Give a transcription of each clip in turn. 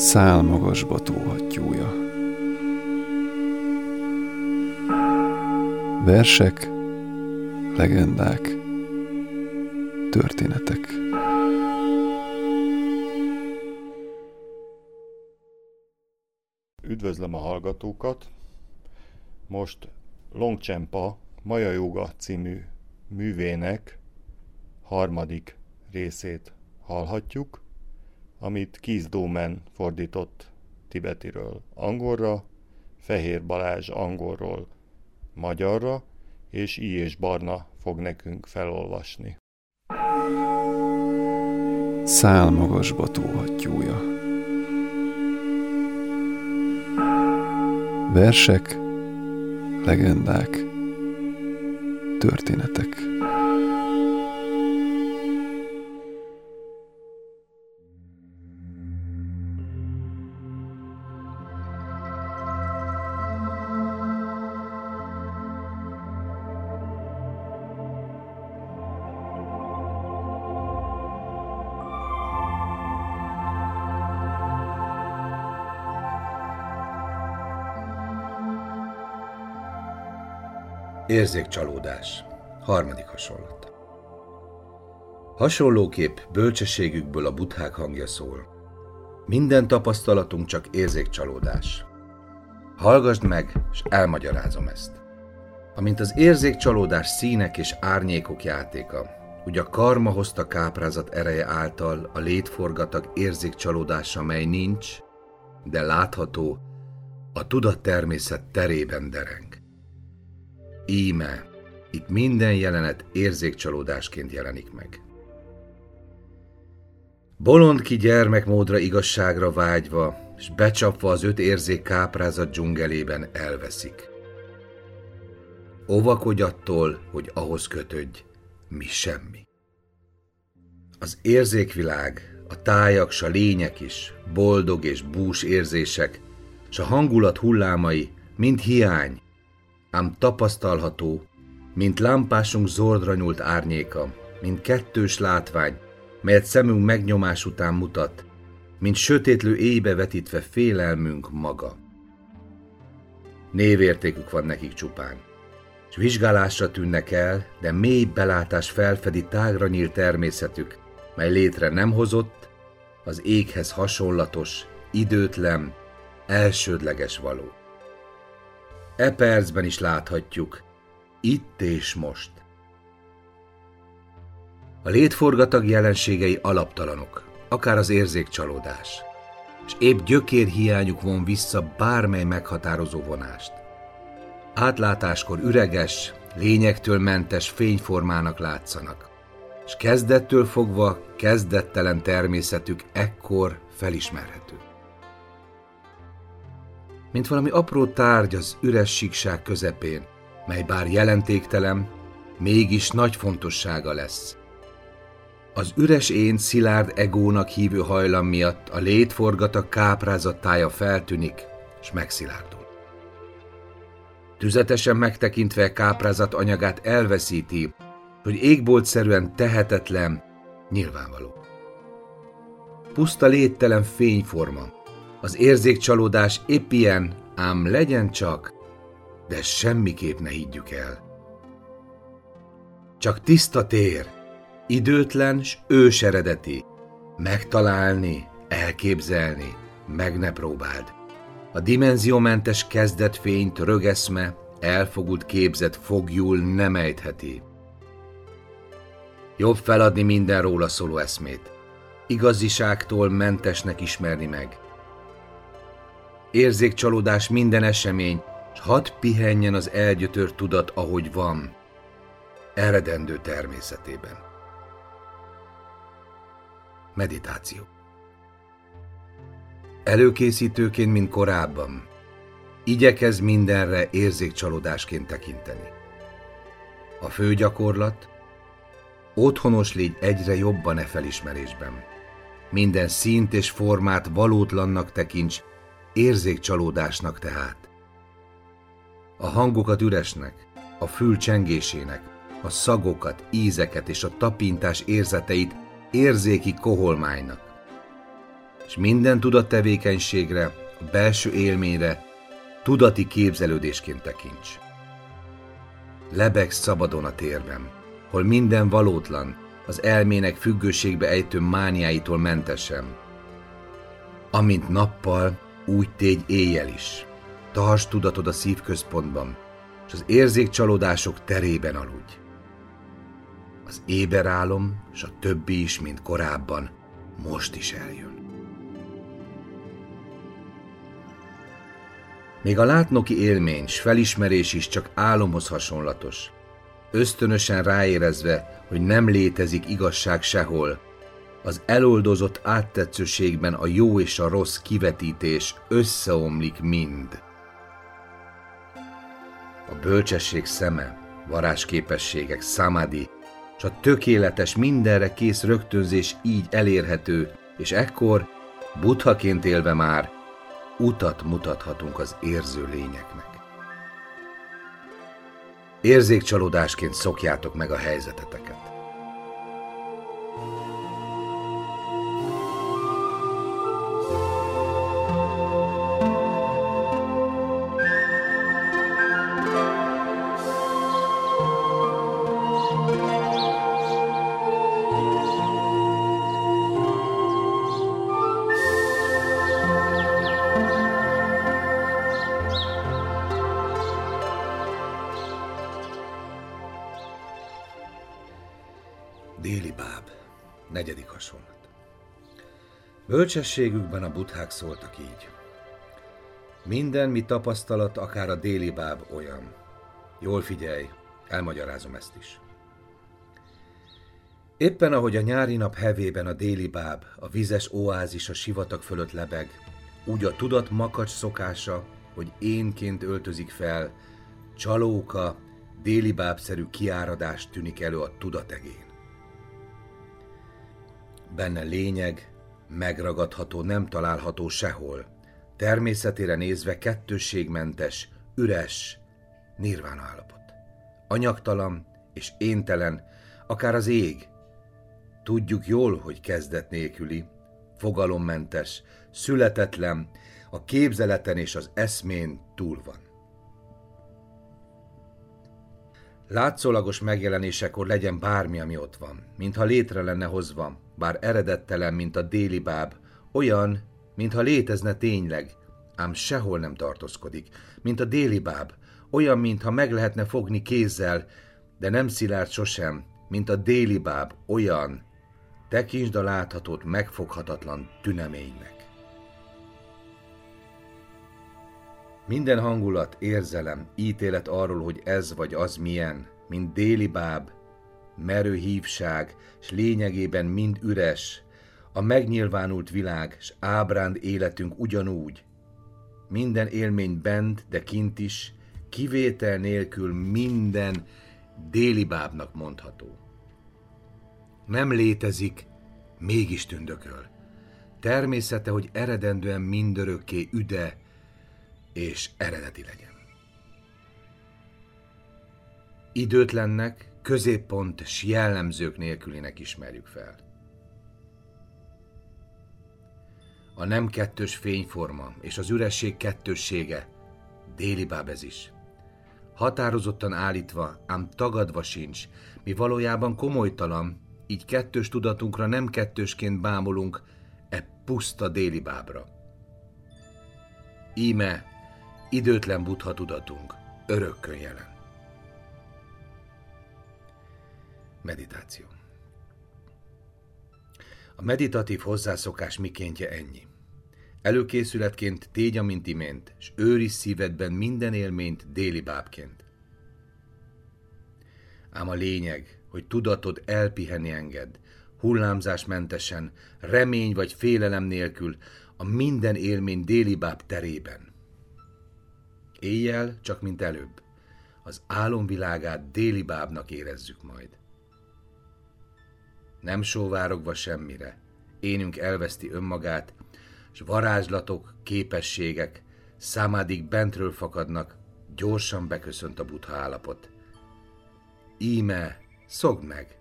Szál magasba tóhattyúja. Versek, legendák, történetek. Üdvözlöm a hallgatókat! Most Longcsempa Maja Joga című művének harmadik részét hallhatjuk, amit Keith Domen fordított tibetiről angolra, Fehér Balázs angolról magyarra, és I. és Barna fog nekünk felolvasni. Szál magasba tóhattyúja. Versek, legendák, történetek. Érzékcsalódás. Harmadik hasonlat. Hasonlóképp bölcsességükből a buthák hangja szól. Minden tapasztalatunk csak érzékcsalódás. Hallgasd meg, és elmagyarázom ezt. Amint az érzékcsalódás színek és árnyékok játéka, úgy a karma hozta káprázat ereje által a létforgatag érzékcsalódása, mely nincs, de látható, a tudat természet terében dereng. Íme, itt minden jelenet érzékcsalódásként jelenik meg. Bolond ki gyermekmódra igazságra vágyva, és becsapva az öt érzék káprázat dzsungelében elveszik. Óvakodj attól, hogy ahhoz kötődj, mi semmi. Az érzékvilág, a tájak, s a lények is, boldog és bús érzések, s a hangulat hullámai mind hiány, ám tapasztalható, mint lámpásunk zordra nyúlt árnyéka, mint kettős látvány, melyet szemünk megnyomás után mutat, mint sötétlő éjbe vetítve félelmünk maga. Névértékük van nekik csupán, és vizsgálásra tűnnek el, de mély belátás felfedi tágra nyílt természetük, mely létre nem hozott, az éghez hasonlatos, időtlen, elsődleges való. E percben is láthatjuk, itt és most. A létforgatag jelenségei alaptalanok, akár az érzékcsalódás, és épp gyökér hiányuk von vissza bármely meghatározó vonást. Átlátáskor üreges, lényektől mentes fényformának látszanak, és kezdettől fogva kezdettelen természetük ekkor felismerhető mint valami apró tárgy az üres síkság közepén, mely bár jelentéktelen, mégis nagy fontossága lesz. Az üres én szilárd egónak hívő hajlam miatt a létforgata káprázattája feltűnik, és megszilárdul. Tüzetesen megtekintve káprázat anyagát elveszíti, hogy égboltszerűen tehetetlen, nyilvánvaló. Puszta léttelen fényforma, az érzékcsalódás épp ilyen, ám legyen csak, de semmiképp ne higgyük el. Csak tiszta tér, időtlen s ős eredeti, megtalálni, elképzelni, meg ne próbáld. A dimenziómentes kezdetfényt rögeszme, elfogult képzet fogjul nem ejtheti. Jobb feladni minden róla szóló eszmét, igaziságtól mentesnek ismerni meg, érzékcsalódás minden esemény, s hadd pihenjen az elgyötört tudat, ahogy van, eredendő természetében. Meditáció Előkészítőként, mint korábban, igyekez mindenre érzékcsalódásként tekinteni. A fő gyakorlat, otthonos légy egyre jobban e felismerésben. Minden szint és formát valótlannak tekints, érzékcsalódásnak tehát. A hangokat üresnek, a fül csengésének, a szagokat, ízeket és a tapintás érzeteit érzéki koholmánynak. és minden tudattevékenységre, a belső élményre tudati képzelődésként tekints. Lebegsz szabadon a térben, hol minden valótlan, az elmének függőségbe ejtő mániáitól mentesen. Amint nappal, úgy tégy éjjel is. Tartsd tudatod a szívközpontban, és az érzékcsalódások terében aludj. Az éberálom, és a többi is, mint korábban, most is eljön. Még a látnoki élmény s felismerés is csak álomhoz hasonlatos. Ösztönösen ráérezve, hogy nem létezik igazság sehol, az eloldozott áttetszőségben a jó és a rossz kivetítés összeomlik mind. A bölcsesség szeme, varázsképességek, samadhi, és a tökéletes, mindenre kész rögtönzés így elérhető, és ekkor, buthaként élve már, utat mutathatunk az érző lényeknek. Érzékcsalódásként szokjátok meg a helyzeteteket. Bölcsességükben a buthák szóltak így. Minden mi tapasztalat, akár a déli báb olyan. Jól figyelj, elmagyarázom ezt is. Éppen ahogy a nyári nap hevében a déli báb, a vizes oázis a sivatag fölött lebeg, úgy a tudat makacs szokása, hogy énként öltözik fel, csalóka, déli bábszerű kiáradást tűnik elő a tudategén. Benne lényeg, megragadható, nem található sehol. Természetére nézve kettősségmentes, üres, nirván állapot. Anyagtalan és éntelen, akár az ég. Tudjuk jól, hogy kezdet nélküli, fogalommentes, születetlen, a képzeleten és az eszmén túl van. Látszólagos megjelenésekor legyen bármi, ami ott van, mintha létre lenne hozva, bár eredettelen, mint a déli báb, olyan, mintha létezne tényleg, ám sehol nem tartózkodik, mint a déli báb, olyan, mintha meg lehetne fogni kézzel, de nem szilárd sosem, mint a déli báb, olyan, tekintsd a láthatót megfoghatatlan tüneménynek. Minden hangulat, érzelem, ítélet arról, hogy ez vagy az milyen, mint déli báb, merő hívság, s lényegében mind üres, a megnyilvánult világ, s ábránd életünk ugyanúgy. Minden élmény bent, de kint is, kivétel nélkül minden déli bábnak mondható. Nem létezik, mégis tündököl. Természete, hogy eredendően mindörökké üde és eredeti legyen. Időtlennek, középpont s jellemzők nélkülinek ismerjük fel. A nem kettős fényforma és az üresség kettőssége, déli báb ez is. Határozottan állítva, ám tagadva sincs, mi valójában komolytalan, így kettős tudatunkra nem kettősként bámulunk e puszta déli bábra. Íme időtlen buddha tudatunk, örökkön jelen. Meditáció. A meditatív hozzászokás mikéntje ennyi. Előkészületként tégy, amint imént, s őriz szívedben minden élményt déli bábként. Ám a lényeg, hogy tudatod elpihenni enged, hullámzásmentesen, remény vagy félelem nélkül, a minden élmény déli báb terében. Éjjel, csak mint előbb, az álomvilágát déli bábnak érezzük majd nem sóvárogva semmire. Énünk elveszti önmagát, és varázslatok, képességek, számádig bentről fakadnak, gyorsan beköszönt a butha állapot. Íme, szogd meg!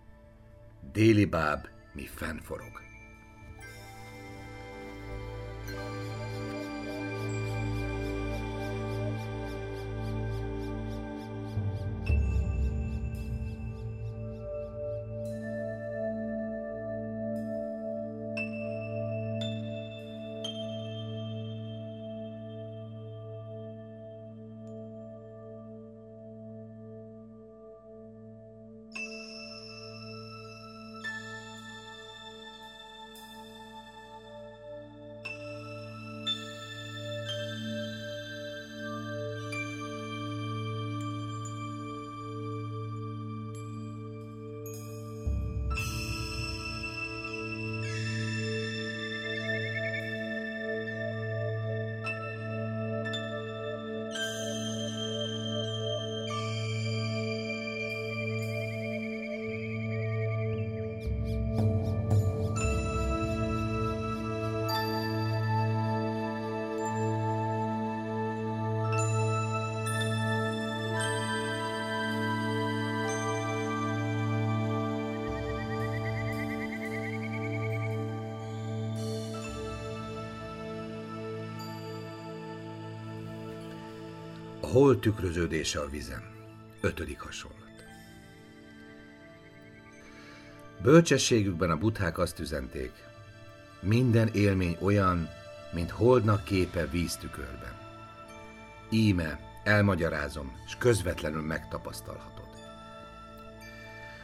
Déli báb, mi fennforog. Hol tükröződése a vizem. Ötödik hasonlat. Bölcsességükben a buthák azt üzenték, minden élmény olyan, mint holdnak képe víztükörben. Íme, elmagyarázom, és közvetlenül megtapasztalhatod.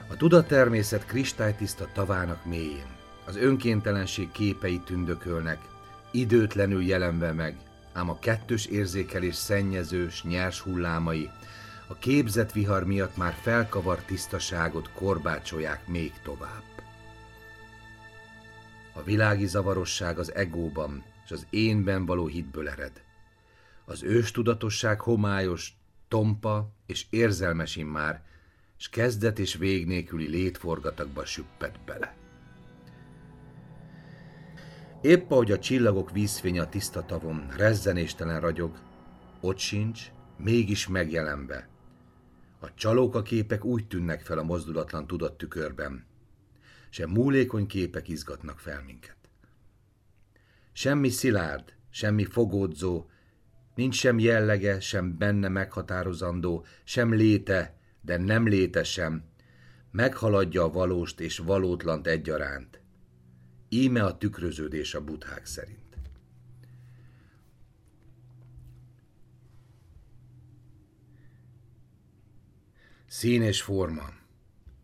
A tudattermészet kristálytiszta tavának mélyén, az önkéntelenség képei tündökölnek, időtlenül jelenve meg, ám a kettős érzékelés szennyezős, nyers hullámai a képzett vihar miatt már felkavart tisztaságot korbácsolják még tovább. A világi zavarosság az egóban és az énben való hitből ered. Az őstudatosság homályos, tompa és érzelmes már, s kezdet és vég nélküli létforgatagba süppett bele. Épp ahogy a csillagok vízfény a tiszta tavon rezzenéstelen ragyog, ott sincs, mégis megjelenve. A csalóka képek úgy tűnnek fel a mozdulatlan tudattükörben, se múlékony képek izgatnak fel minket. Semmi szilárd, semmi fogódzó, nincs sem jellege, sem benne meghatározandó, sem léte, de nem léte sem, meghaladja a valóst és valótlant egyaránt. Íme a tükröződés a buthák szerint. Szín és forma,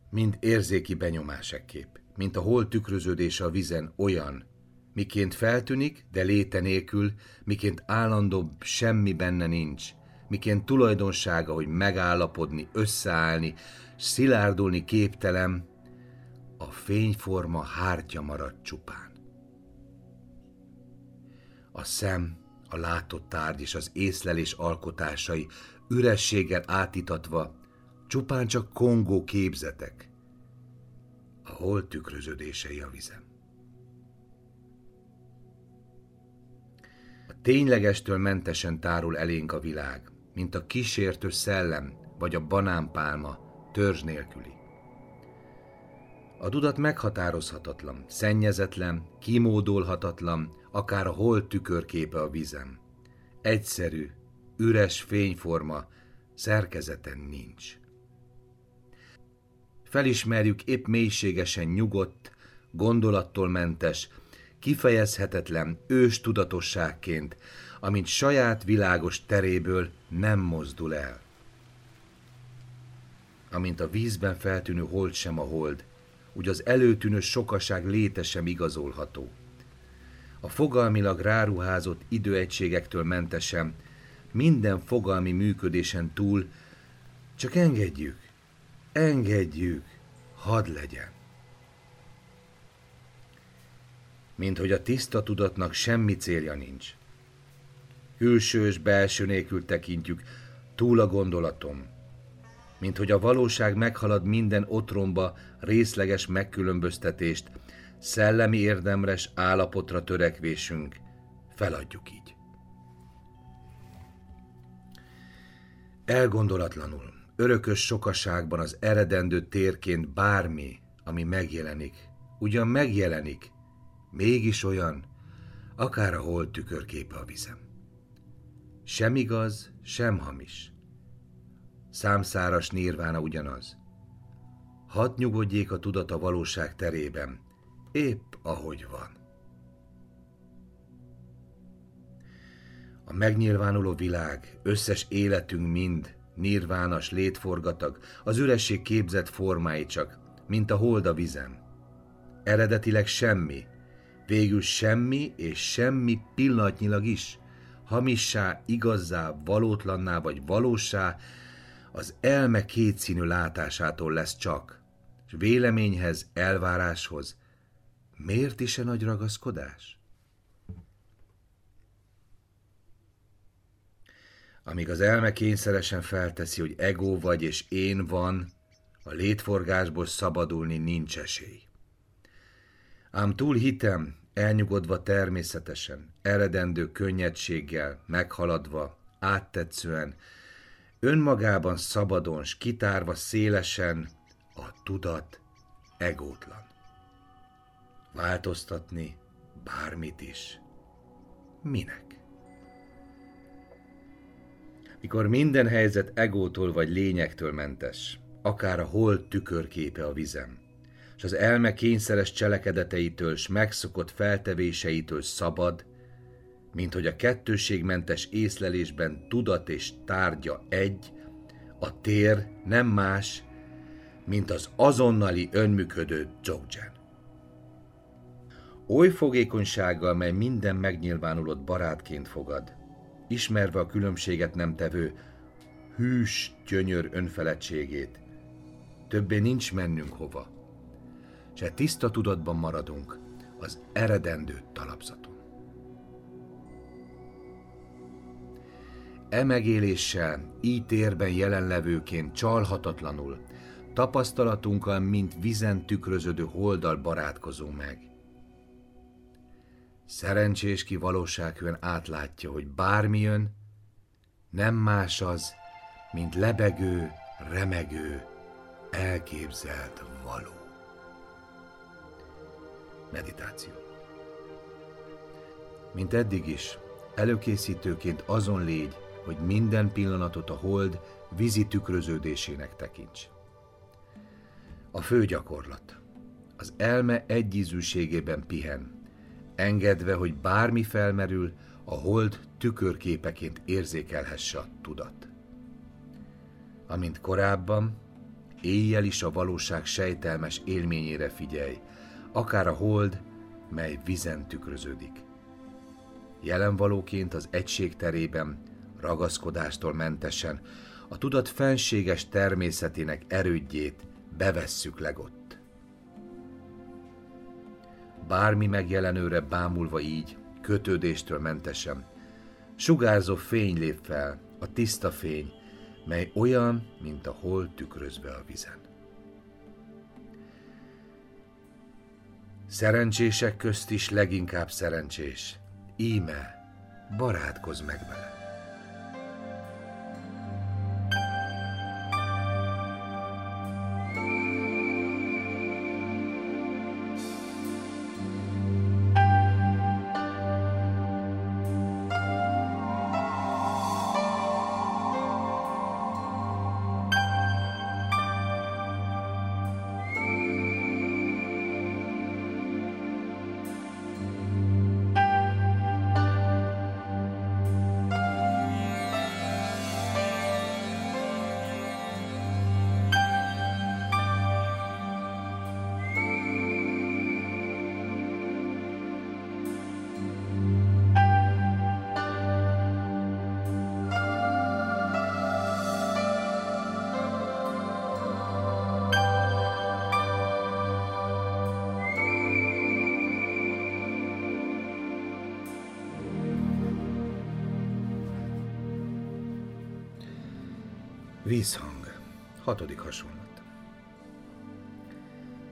mind érzéki benyomás kép, mint a hol tükröződése a vizen olyan, miként feltűnik, de léte nélkül, miként állandóbb semmi benne nincs, miként tulajdonsága, hogy megállapodni, összeállni, szilárdulni képtelen, a fényforma hártya maradt csupán. A szem, a látott tárgy és az észlelés alkotásai ürességgel átítatva csupán csak kongó képzetek, a hol tükröződései a vizem. A ténylegestől mentesen tárul elénk a világ, mint a kísértő szellem vagy a banánpálma törzs nélküli. A dudat meghatározhatatlan, szennyezetlen, kimódolhatatlan, akár a hold tükörképe a vizem. Egyszerű, üres fényforma, szerkezeten nincs. Felismerjük épp mélységesen nyugodt, gondolattól mentes, kifejezhetetlen ős tudatosságként, amint saját világos teréből nem mozdul el. Amint a vízben feltűnő hold sem a hold, úgy az előtűnő sokaság léte sem igazolható. A fogalmilag ráruházott időegységektől mentesen, minden fogalmi működésen túl, csak engedjük, engedjük, hadd legyen. Mint hogy a tiszta tudatnak semmi célja nincs. Külső és belső nélkül tekintjük, túl a gondolatom, mint hogy a valóság meghalad minden otromba részleges megkülönböztetést, szellemi érdemres állapotra törekvésünk, feladjuk így. Elgondolatlanul, örökös sokaságban az eredendő térként bármi, ami megjelenik, ugyan megjelenik, mégis olyan, akár a hold tükörképe a vizem. Sem igaz, sem hamis. Számszáras nirvána ugyanaz. Hadd nyugodjék a tudat a valóság terében, épp ahogy van. A megnyilvánuló világ, összes életünk mind, nirvánas létforgatag, az üresség képzett formái csak, mint a hold a vizen. Eredetileg semmi, végül semmi és semmi pillanatnyilag is, hamissá, igazzá, valótlanná vagy valósá, az elme kétszínű látásától lesz csak, és véleményhez, elváráshoz. Miért is a nagy ragaszkodás? Amíg az elme kényszeresen felteszi, hogy ego vagy és én van, a létforgásból szabadulni nincs esély. Ám túl hitem, elnyugodva természetesen, eredendő könnyedséggel, meghaladva, áttetszően, önmagában szabadon, kitárva szélesen, a tudat egótlan. Változtatni bármit is. Minek? Mikor minden helyzet egótól vagy lényektől mentes, akár a hold tükörképe a vizem, és az elme kényszeres cselekedeteitől s megszokott feltevéseitől szabad, mint hogy a kettőségmentes észlelésben tudat és tárgya egy, a tér nem más, mint az azonnali önműködő dzogdzsen. Oly fogékonysággal, mely minden megnyilvánulott barátként fogad, ismerve a különbséget nem tevő hűs gyönyör önfeledtségét, többé nincs mennünk hova, se tiszta tudatban maradunk az eredendő talapzaton. E megéléssel, így térben jelenlevőként csalhatatlanul, tapasztalatunkkal, mint vizen tükröződő holdal barátkozunk meg. Szerencsés ki valósághűen átlátja, hogy bármi jön, nem más az, mint lebegő, remegő, elképzelt való. Meditáció. Mint eddig is, előkészítőként azon légy, hogy minden pillanatot a hold vízi tükröződésének tekints. A fő gyakorlat. Az elme egyízűségében pihen, engedve, hogy bármi felmerül, a hold tükörképeként érzékelhesse a tudat. Amint korábban, éjjel is a valóság sejtelmes élményére figyelj, akár a hold, mely vizen tükröződik. Jelenvalóként az egység terében, ragaszkodástól mentesen, a tudat fenséges természetének erődjét bevesszük legott. Bármi megjelenőre bámulva így, kötődéstől mentesen, sugárzó fény lép fel, a tiszta fény, mely olyan, mint a hold tükrözve a vizen. Szerencsések közt is leginkább szerencsés. Íme, barátkozz meg vele. Vízhang. Hatodik hasonlat.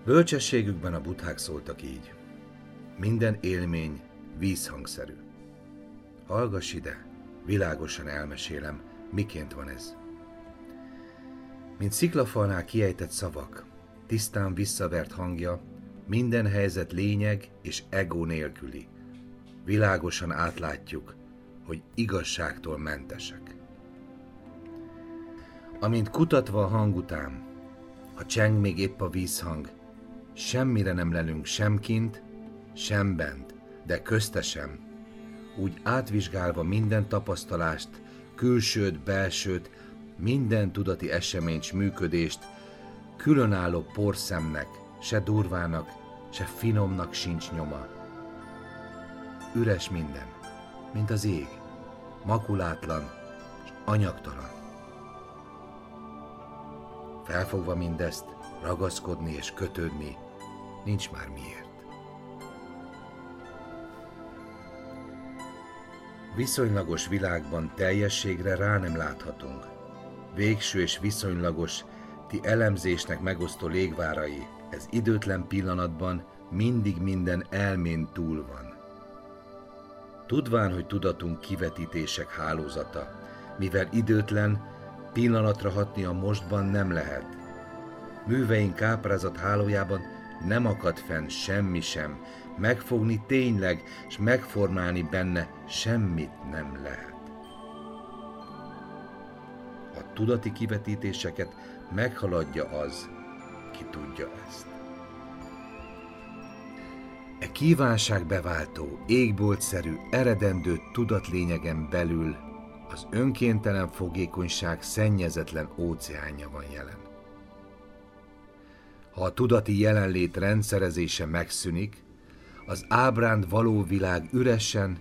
Bölcsességükben a buthák szóltak így. Minden élmény vízhangszerű. Hallgass ide, világosan elmesélem, miként van ez. Mint sziklafalnál kiejtett szavak, tisztán visszavert hangja, minden helyzet lényeg és ego nélküli. Világosan átlátjuk, hogy igazságtól mentesek. Amint kutatva a hang után, ha cseng még épp a vízhang, semmire nem lelünk sem kint, sem bent, de köztesem, úgy átvizsgálva minden tapasztalást, külsőt, belsőt, minden tudati eseményt, működést, különálló porszemnek, se durvának, se finomnak sincs nyoma. Üres minden, mint az ég, makulátlan és anyagtalan. Felfogva mindezt, ragaszkodni és kötődni, nincs már miért. Viszonylagos világban teljességre rá nem láthatunk. Végső és viszonylagos, ti elemzésnek megosztó légvárai, ez időtlen pillanatban mindig minden elmén túl van. Tudván, hogy tudatunk kivetítések hálózata, mivel időtlen, Pillanatra hatni a mostban nem lehet. Műveink káprázat hálójában nem akad fenn semmi sem, megfogni tényleg, és megformálni benne semmit nem lehet. tudati kivetítéseket meghaladja az, ki tudja ezt. E kívánság beváltó, égboltszerű, eredendő tudatlényegen belül az önkéntelen fogékonyság szennyezetlen óceánja van jelen. Ha a tudati jelenlét rendszerezése megszűnik, az ábránd való világ üresen,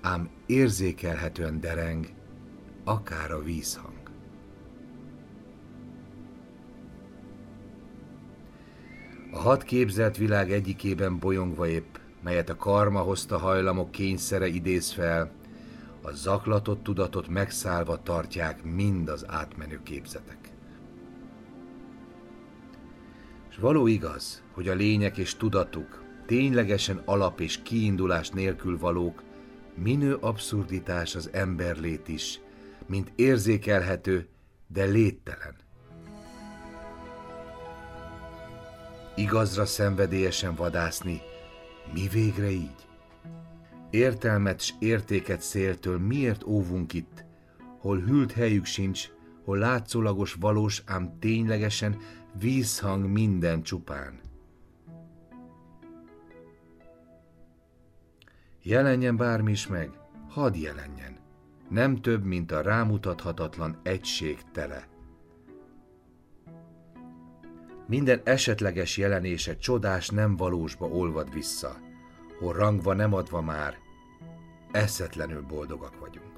ám érzékelhetően dereng, akár a vízhang. A hat képzelt világ egyikében bolyongva épp, melyet a karma hozta hajlamok kényszere idéz fel, a zaklatott tudatot megszállva tartják mind az átmenő képzetek. És való igaz, hogy a lények és tudatuk ténylegesen alap és kiindulás nélkül valók, minő abszurditás az emberlét is, mint érzékelhető, de léttelen. Igazra szenvedélyesen vadászni, mi végre így? Értelmet s értéket széltől miért óvunk itt, hol hűlt helyük sincs, hol látszólagos valós, ám ténylegesen vízhang minden csupán. Jelenjen bármi is meg, hadd jelenjen. Nem több, mint a rámutathatatlan egység tele. Minden esetleges jelenése csodás nem valósba olvad vissza, hol rangva nem adva már, eszetlenül boldogak vagyunk.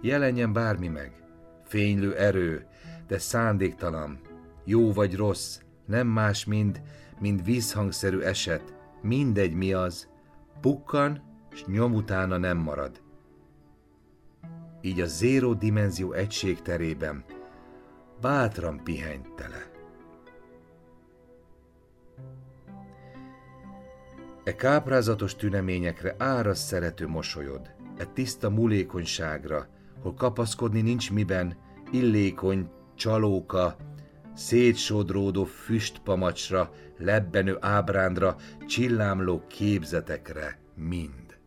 Jelenjen bármi meg, fénylő erő, de szándéktalan, jó vagy rossz, nem más, mind, mind vízhangszerű eset, mindegy mi az, pukkan, s nyom utána nem marad. Így a zéró dimenzió egység terében bátran pihenj tele. E káprázatos tüneményekre áraz szerető mosolyod, e tiszta mulékonyságra, hol kapaszkodni nincs miben, illékony, csalóka, szétsodródó füstpamacsra, lebbenő ábrándra, csillámló képzetekre mind.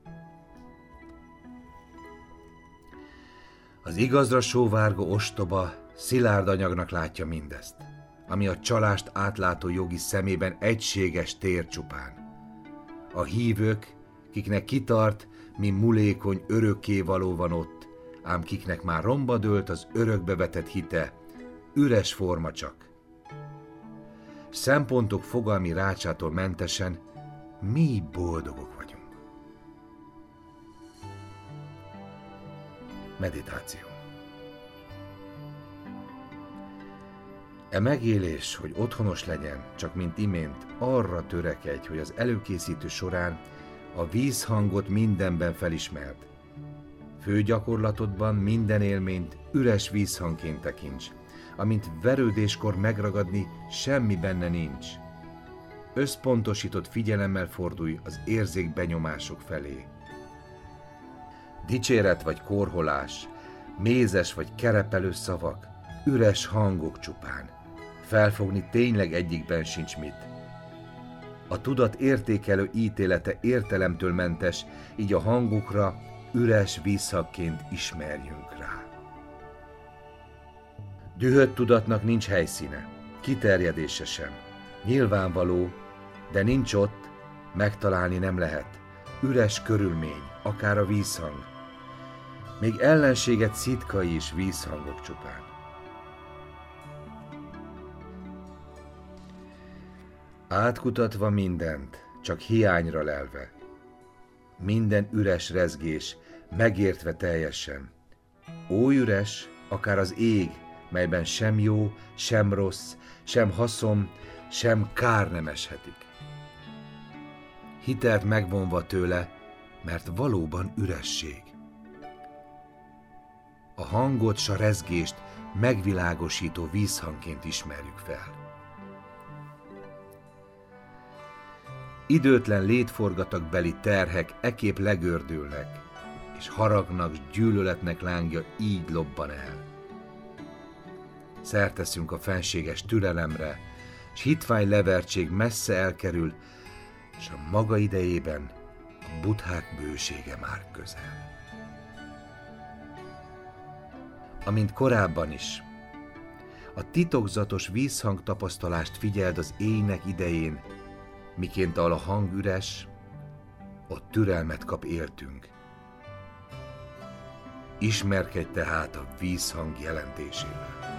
Az igazra sóvárgó ostoba szilárd anyagnak látja mindezt, ami a csalást átlátó jogi szemében egységes tér csupán. A hívők, kiknek kitart, mi mulékony örökké való van ott, ám kiknek már romba dőlt az örökbe vetett hite, üres forma csak. Szempontok fogalmi rácsától mentesen mi boldogok vagyunk. Meditáció E megélés, hogy otthonos legyen, csak mint imént, arra törekedj, hogy az előkészítő során a vízhangot mindenben felismerd. Fő gyakorlatodban minden élményt üres vízhangként tekints, amint verődéskor megragadni semmi benne nincs. Összpontosított figyelemmel fordulj az érzékbenyomások felé. Dicséret vagy korholás, mézes vagy kerepelő szavak, üres hangok csupán. Felfogni tényleg egyikben sincs mit. A tudat értékelő ítélete értelemtől mentes, így a hangukra üres vízhakként ismerjünk rá. Dühött tudatnak nincs helyszíne, kiterjedése sem. Nyilvánvaló, de nincs ott, megtalálni nem lehet. Üres körülmény, akár a vízhang. Még ellenséget szitkai is vízhangok csupán. Átkutatva mindent, csak hiányra lelve. Minden üres rezgés, megértve teljesen. Ó üres, akár az ég, melyben sem jó, sem rossz, sem haszon, sem kár nem eshetik. Hitelt megvonva tőle, mert valóban üresség. A hangot s a rezgést megvilágosító vízhangként ismerjük fel. Időtlen létforgatak beli terhek ekép legördülnek, és haragnak, gyűlöletnek lángja így lobban el. Szerteszünk a fenséges türelemre, s hitvány levertség messze elkerül, és a maga idejében a buthák bősége már közel. amint korábban is. A titokzatos vízhang tapasztalást figyeld az éjnek idején, miként ahol a hang üres, ott türelmet kap éltünk. Ismerkedj tehát a vízhang jelentésével.